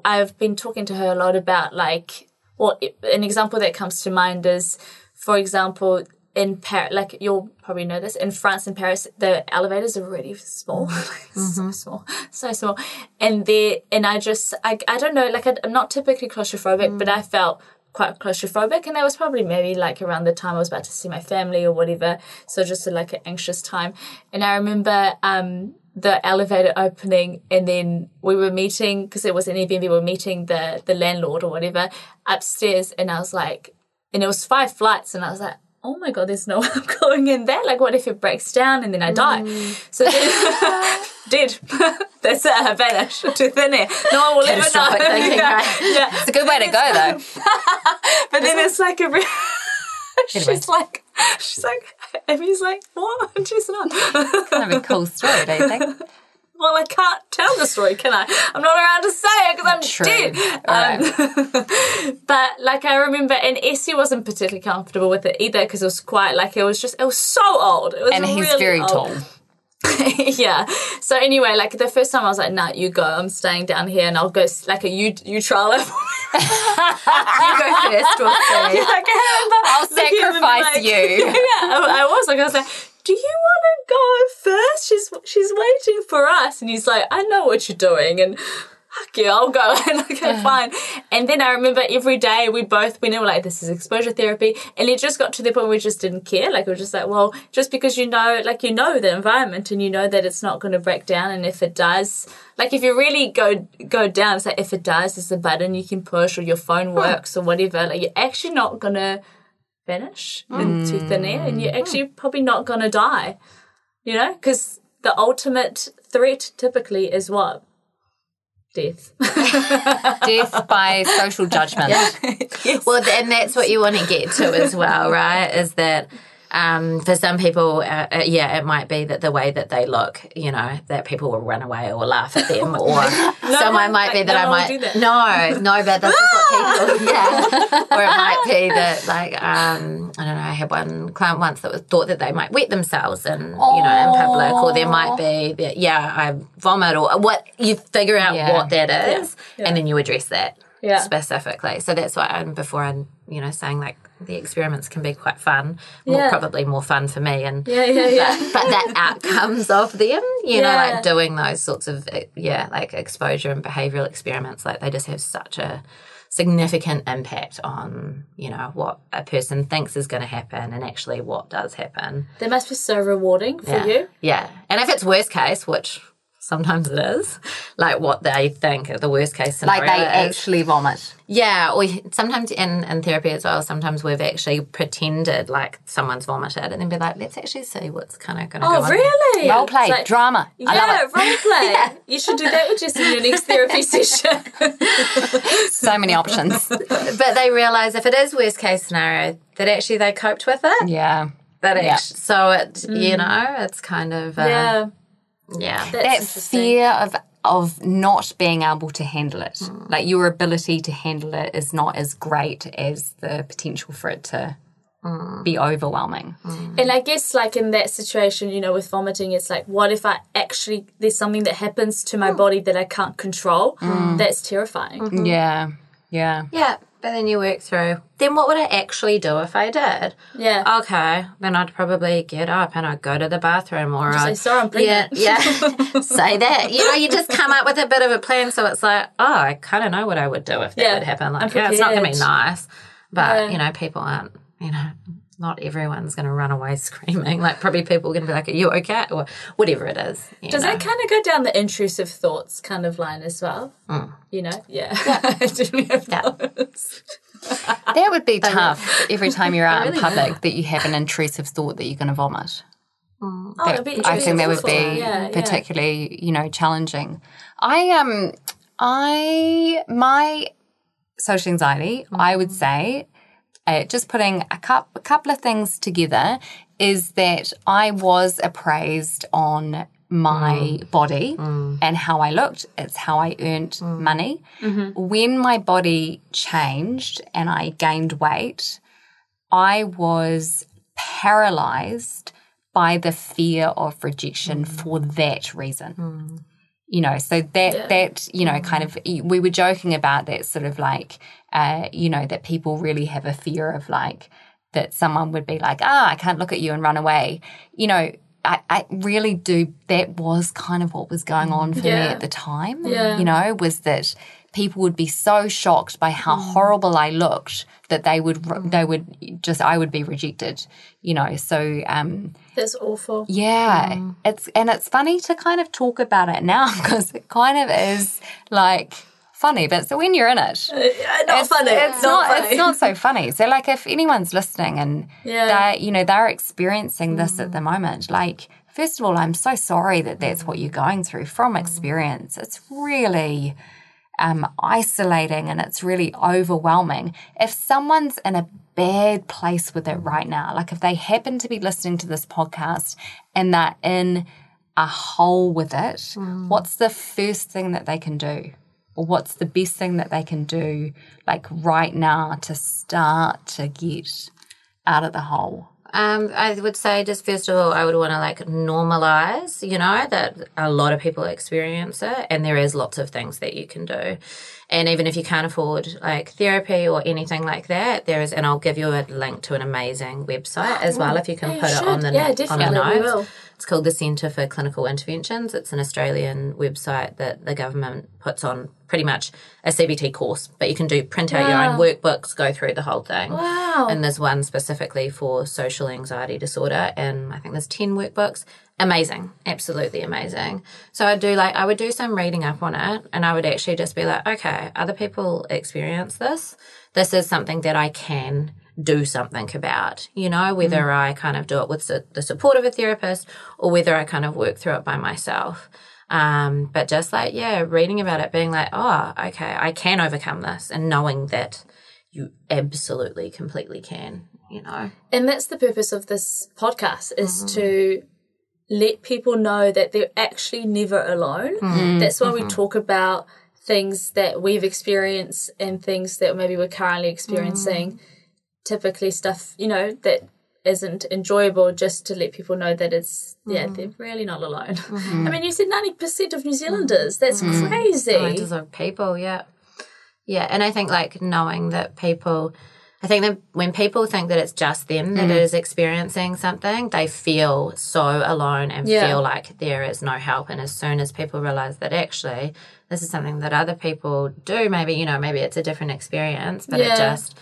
I've been talking to her a lot about like, well, an example that comes to mind is, for example, in Paris, like you'll probably know this, in France and Paris, the elevators are really small, so small, so small, and there, and I just I, I don't know, like I, I'm not typically claustrophobic, but I felt quite claustrophobic, and that was probably maybe like around the time I was about to see my family or whatever, so just a, like an anxious time, and I remember um the elevator opening and then we were meeting because it was an Airbnb we were meeting the the landlord or whatever upstairs. And I was like and it was five flights and I was like oh my god there's no I'm going in there like what if it breaks down and then I die mm. so then did that's it I vanished to thin air no one will ever know thinking, yeah, right? yeah. It's a good way to go, though. but then it's like a Anyway. she's like she's like Emmy's like what and she's not Kind of a cool story, don't you think? Well, I can't tell the story, can I? I'm not around to say it because I'm True. dead. Um, but like I remember, and Essie wasn't particularly comfortable with it either because it was quite like it was just it was so old. It was And he's really very old. tall. yeah. So anyway, like the first time I was like, "Nah, you go. I'm staying down here, and I'll go like a you you trial it." You go first, like I remember I'll looking at him sacrifice like- you. yeah, I, I was like, I was like, do you want to go first? She's she's waiting for us, and he's like, I know what you're doing, and. Fuck you, I'll go. And okay, fine. And then I remember every day we both we knew like this is exposure therapy, and it just got to the point where we just didn't care. Like we were just like, well, just because you know, like you know the environment and you know that it's not going to break down, and if it does, like if you really go go down, it's like if it does, there's a button you can push, or your phone works, or whatever. Like you're actually not gonna vanish into mm. thin air and you're actually probably not going to die you know? Because the ultimate threat typically is what? Death. Death by social judgment. yeah Well, and that's what you want to get to as well, right? Is that um, for some people, uh, uh, yeah, it might be that the way that they look, you know, that people will run away or laugh at them, or someone might be like, that no I might that. no, no, but this is what people, yeah, or it might be that like um, I don't know, I had one client once that was thought that they might wet themselves and you know in public, or there might be that yeah, I vomit or what you figure out Yeah. what that is, and then you address that Yeah. specifically. So that's why I'm before I'm you know saying like the experiments can be quite fun, more Yeah. probably more fun for me, and yeah yeah yeah but the outcomes of them, you know, like doing those sorts of uh, yeah, like exposure and behavioral experiments, like they just have such a significant impact on you know what a person thinks is going to happen and actually what does happen. that must be so rewarding for Yeah. you Yeah. And if it's worst case, which sometimes it is, like what they think the worst case scenario Like they is. actually vomit. Yeah, or sometimes in, in therapy as well, sometimes we've actually pretended like someone's vomited and then be like, let's actually see what's kind of going to go oh on. really Role play, like- drama. I yeah, love it. role play. You should do that with Jess in your next therapy session. So many options. But they realise if it is worst case scenario, that actually they coped with it. yeah. That Yeah. actu- so it, you know, it's kind of, uh, yeah, yeah. that's that fear of of not being able to handle it. Mm. Like your ability to handle it is not as great as the potential for it to mm. be overwhelming. Mm. And I guess, like in that situation, you know, with vomiting, it's like, what if I actually, there's something that happens to my body that I can't control? That's terrifying. Mm-hmm. yeah. Yeah. Yeah, but then you work through, then what would I actually do if I did? Yeah. Okay, then I'd probably get up and I'd go to the bathroom or Just I'd say, sorry, I'm Yeah, pregnant. yeah. Say that. You know, you just come up with a bit of a plan. So it's like, oh, I kind of know what I would do if that Yeah, would happen. Like, yeah, it's not going to be nice, but Yeah. you know, people aren't. You know, not everyone's going to run away screaming. Like probably people are going to be like, "Are you okay?" or whatever it is. Does know. that kind of go down the intrusive thoughts kind of line as well? Mm. You know, yeah. Did we have those? That would be tough every time you're out in really public that you have an intrusive thought that you're going to vomit. Mm. Oh, it'd be- I think that would be Yeah, yeah. particularly, you know, challenging. I um I my social anxiety, I would mm. say, uh, just putting a, cup, a couple of things together is that I was appraised on my mm. body mm. and how I looked. It's how I earned mm. money. Mm-hmm. When my body changed and I gained weight, I was paralyzed by the fear of rejection for that reason. You know so that that you know kind of we were joking about that sort of like uh you know that people really have a fear of like that someone would be like ah i can't look at you and run away. You know I, I really do that was kind of what was going on for me at the time Yeah. you know was that people would be so shocked by how horrible i looked that they would they would just i would be rejected you know so um That's awful. yeah, it's and it's funny to kind of talk about it now because it kind of is like funny, but so when you're in it, uh, not it's, funny. It's not, not. funny. It's not so funny. So like, if anyone's listening and Yeah. they, you know, they're experiencing this at mm. the moment, like. First of all, I'm so sorry that that's what you're going through from experience. It's really um, isolating and it's really overwhelming. If someone's in a bad place with it right now, like if they happen to be listening to this podcast and they're in a hole with it, mm. what's the first thing that they can do? Or what's the best thing that they can do, like right now, to start to get out of the hole? Um, I would say just first of all, I would want to like normalize, you know, that a lot of people experience it, and there is lots of things that you can do. And even if you can't afford like therapy or anything like that, there is, and I'll give you a link to an amazing website as well if you can Yeah, put you it on the Yeah, on the definitely, we notes. It's called the Centre for Clinical Interventions. It's an Australian website that the government puts on pretty much a CBT course, but you can do print out your own workbooks, go through the whole thing. Wow. And there's one specifically for social anxiety disorder, and I think there's 10 workbooks. Amazing, absolutely amazing. So I do like, I would do some reading up on it, and I would actually just be like, okay, other people experience this. This is something that I can do something about, you know, whether mm. I kind of do it with the, the support of a therapist or whether I kind of work through it by myself. Um, but just like, yeah, reading about it, being like, oh, okay, I can overcome this, and knowing that you absolutely completely can, you know. And that's the purpose of this podcast is mm. to let people know that they're actually never alone. Mm. That's why we mm-hmm. talk about things that we've experienced and things that maybe we're currently experiencing. Typically stuff, you know, that isn't enjoyable just to let people know that it's yeah, mm. they're really not alone. Mm-hmm. I mean you said ninety percent of New mm. Zealanders. That's mm. crazy. Oh, Hundreds of people, yeah. Yeah, and I think like knowing that people, I think that when people think that it's just them that is experiencing something, they feel so alone and Yeah. feel like there is no help. And as soon as people realize that actually this is something that other people do, maybe, you know, maybe it's a different experience, but Yeah. it just,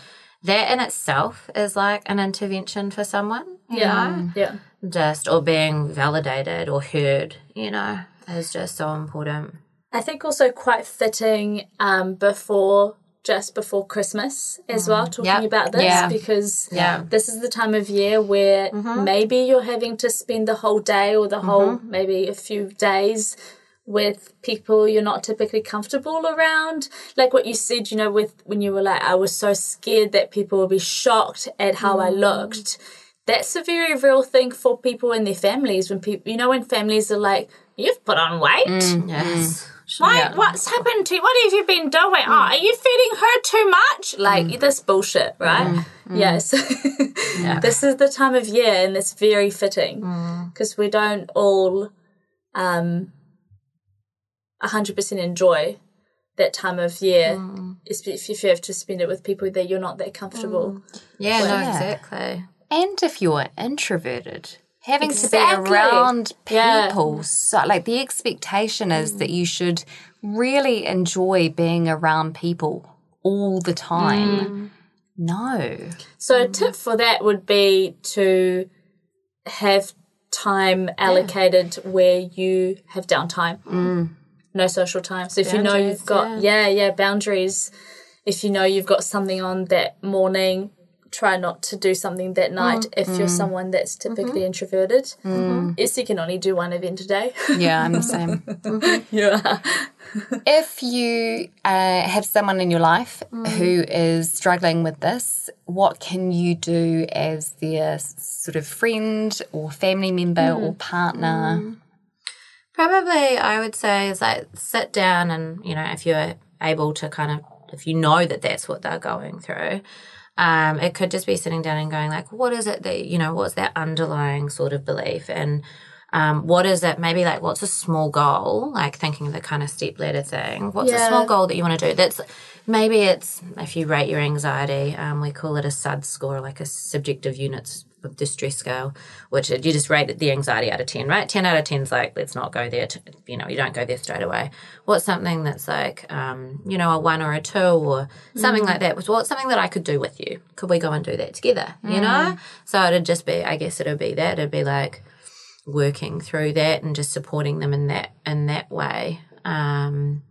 that in itself is like an intervention for someone, you yeah. know? Yeah. Just, or being validated or heard, you know, is just so important. I think also quite fitting um, before just before Christmas as mm. well, talking Yep. about this Yeah. because Yeah. this is the time of year where mm-hmm. maybe you're having to spend the whole day or the whole mm-hmm. maybe a few days with people you're not typically comfortable around. Like what you said, you know, with when you were like, I was so scared that people would be shocked at how I mm. looked. That's a very real thing for people and their families when people, you know, when families are like, you've put on weight. Mm, mm. Yes. Why? What's happened to you? What have you been doing? Oh, are you feeding her too much? Like this bullshit, right? Yes. this is the time of year, and it's very fitting because we don't all, um, hundred percent enjoy that time of year, mm. especially if you have to spend it with people that you're not that comfortable. Mm. Yeah, no, exactly. And if you're introverted, having Exactly. to be around Yeah. people, so like the expectation is that you should really enjoy being around people all the time. Mm. No. So a tip for that would be to have time allocated where you have downtime. No social time. So if you know you've got yeah. yeah, boundaries. If you know you've got something on that morning, try not to do something that mm. night if you're mm. someone that's mm-hmm. typically introverted. Mm. Mm-hmm. Yes, you can only do one event a day. Yeah, I'm the same. yeah. if you uh, have someone in your life who is struggling with this, what can you do as their sort of friend or family member or mm-hmm. partner? Probably, I would say is like sit down and you know if you're able to kind of if you know that that's what they're going through, um, it could just be sitting down and going like, what is it that you know, what's that underlying sort of belief and. Um, what is it? Maybe like what's a small goal? Like thinking of the kind of step ladder thing. What's a small goal that you want to do? That's maybe it's if you rate your anxiety, um, we call it a SUD score, like a subjective units of distress scale, which you just rate the anxiety out of ten, right? Ten out of ten is like let's not go there. To, you know, you don't go there straight away. What's something that's like, um, you know, a one or a two or something like that? What's something that I could do with you? Could we go and do that together? You know, so it'd just be, I guess it'd be that. It'd be like working through that and just supporting them in that in that way um,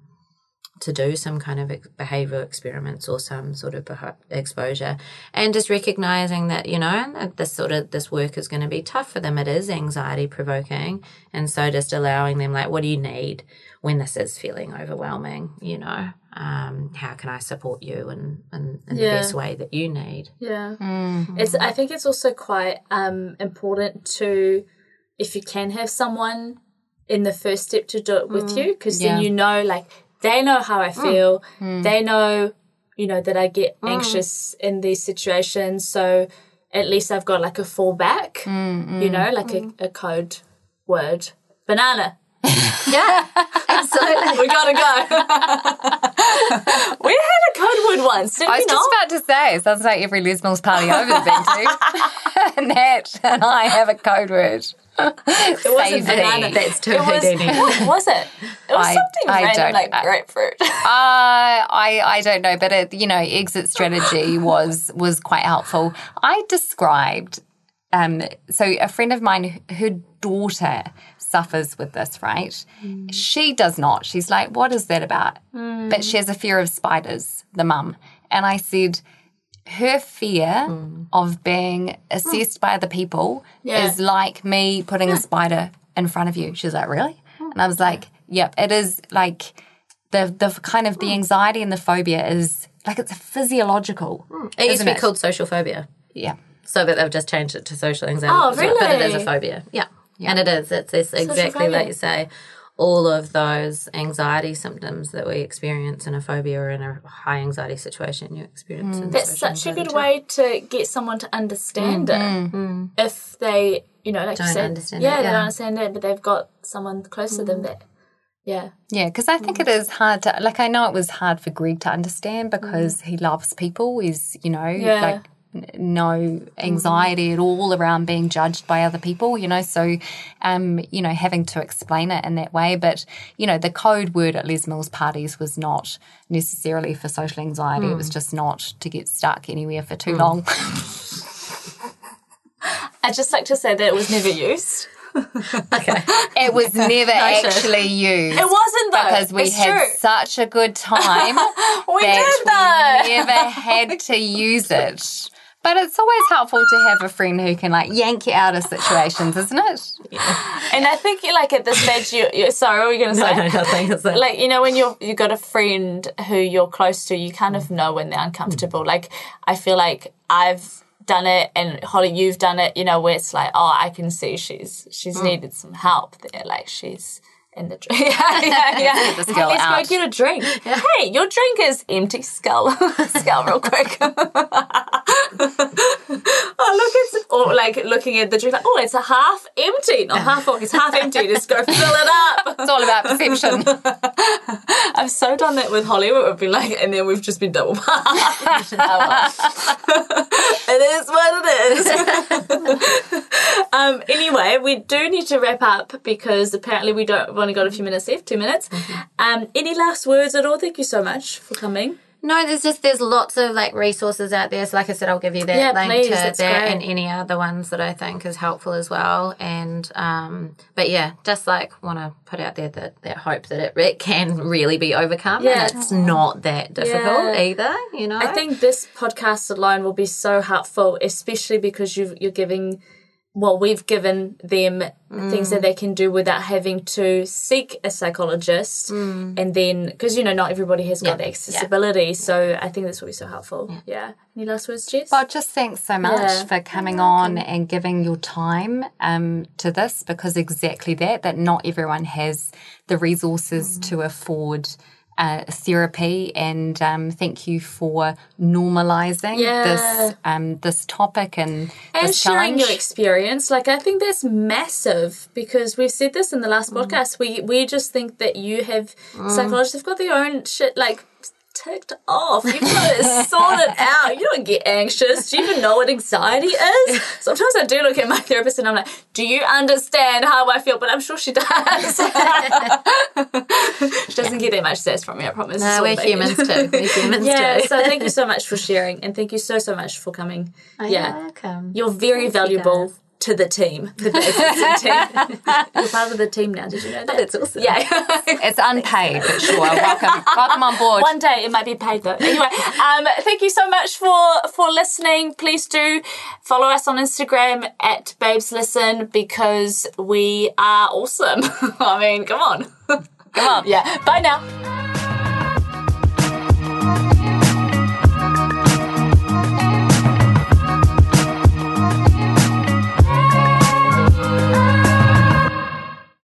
to do some kind of ex- behavioral experiments or some sort of beha- exposure and just recognizing that you know this sort of this work is going to be tough for them. It is anxiety provoking and so just allowing them like what do you need when this is feeling overwhelming you know? Um, how can i support you in, in, in the best way that you need? Yeah. It's I think it's also quite um important to if you can have someone in the first step to do it with you because Yeah. then you know like they know how I mm. feel. Mm. They know you know that I get mm. anxious in these situations so at least I've got like a fallback, you know, like a, a code word. Banana. yeah absolutely We gotta go. we had a code word once, I was just about to say, sounds like every lesbians party I've ever been to. Nat and I have a code word. It wasn't banana. That's too It was, what was it? It was I- something I random like I- grapefruit. Uh, I I don't know, but it, you know, exit strategy was was quite helpful. I described. Um, so a friend of mine, her daughter suffers with this, right? She does not. She's like, what is that about? But she has a fear of spiders, the mum. And I said, her fear mm. of being assessed by other people Yeah. is like me putting a spider in front of you. She's like, really? Mm. And I was like, yep, it is like the the kind of the mm. anxiety and the phobia is like it's physiological. It used to be it? called social phobia. Yeah. So that they've just changed it to social anxiety. Oh, well, But it is a phobia. Yeah. And it is. It's, it's exactly like you say. All of those anxiety symptoms that we experience in a phobia or in a high anxiety situation, you experience mm. in That's such a good too. way to get someone to understand it. Mm-hmm. Mm. If they, you know, like Don't you said, understand yeah, it, they don't understand it, but they've got someone close to them mm. that, yeah, Yeah, because I think it is hard to like. I know it was hard for Greg to understand because he loves people. He's you know Yeah. like n- no anxiety at all around being judged by other people. You know, so um you know having to explain it in that way. But you know the code word at Les Mills parties was not necessarily for social anxiety. It was just not to get stuck anywhere for too long. I'd just like to say that it was never used. Okay. It was never actually used. It wasn't though. because we it's had true. such a good time We that did we never had to use it. But it's always helpful to have a friend who can like yank you out of situations, isn't it? And I think like at this stage, you, you sorry, what were you going to say? No, no, nothing. Like, like you know when you're you got a friend who you're close to you kind of know when they're uncomfortable like i feel like i've done it and holly you've done it you know where it's like oh i can see she's she's needed some help there like she's in the drink yeah yeah yeah this Hey, let's out. get a drink hey your drink is empty skull skull real quick oh look it's or like looking at the drink like oh it's a half empty not half full it's half empty just go fill it up It's all about perception. I've so done that with Holly. Where we've been like, and then we've just been double parked. it is what it is. um, anyway, we do need to wrap up because apparently we don't. Only got a few minutes left. Two minutes. Um, any last words at all? Thank you so much for coming. No, there's just there's lots of like resources out there. So like I said, I'll give you that Yeah, link please, to that great. and any other ones that I think is helpful as well. And um, but yeah, just like want to put out there that that hope that it, it can really be overcome. Yeah. and it's not that difficult Yeah. either. You know, I think this podcast alone will be so helpful, especially because you've, you're giving, well, we've given them things that mm. they can do without having to seek a psychologist. Mm. And then, because, you know, not everybody has got the accessibility. So I think this will be so helpful. Yeah. Any last words, Jess? Well, just thanks so much Yeah. for coming on and giving your time um, to this because exactly that, that not everyone has the resources mm. to afford uh, therapy. And um, thank you for normalizing Yeah. this um, this topic and, and this sharing challenge. your experience like i think that's massive because we've said this in the last Mm. podcast we we just think that you have psychologists have got their own shit like ticked off. You've got it sorted out. You don't get anxious. Do you even know what anxiety is? Sometimes i do look at my therapist and i'm like do you understand how i feel? But i'm sure she does. She doesn't get that much sass from me i promise. No, we're humans too. We're humans yeah too. so thank you so much for sharing and thank you so so much for coming. You're yeah. welcome. you're very valuable to the team, the Davidson team. You're part of the team now. Did you know that? That's awesome. Yeah. It's unpaid, but sure. Welcome, welcome on board. One day it might be paid though. Anyway, um, thank you so much for for listening. Please do follow us on Instagram at Babes Listen because we are awesome. I mean, come on, come on. Yeah. Bye now.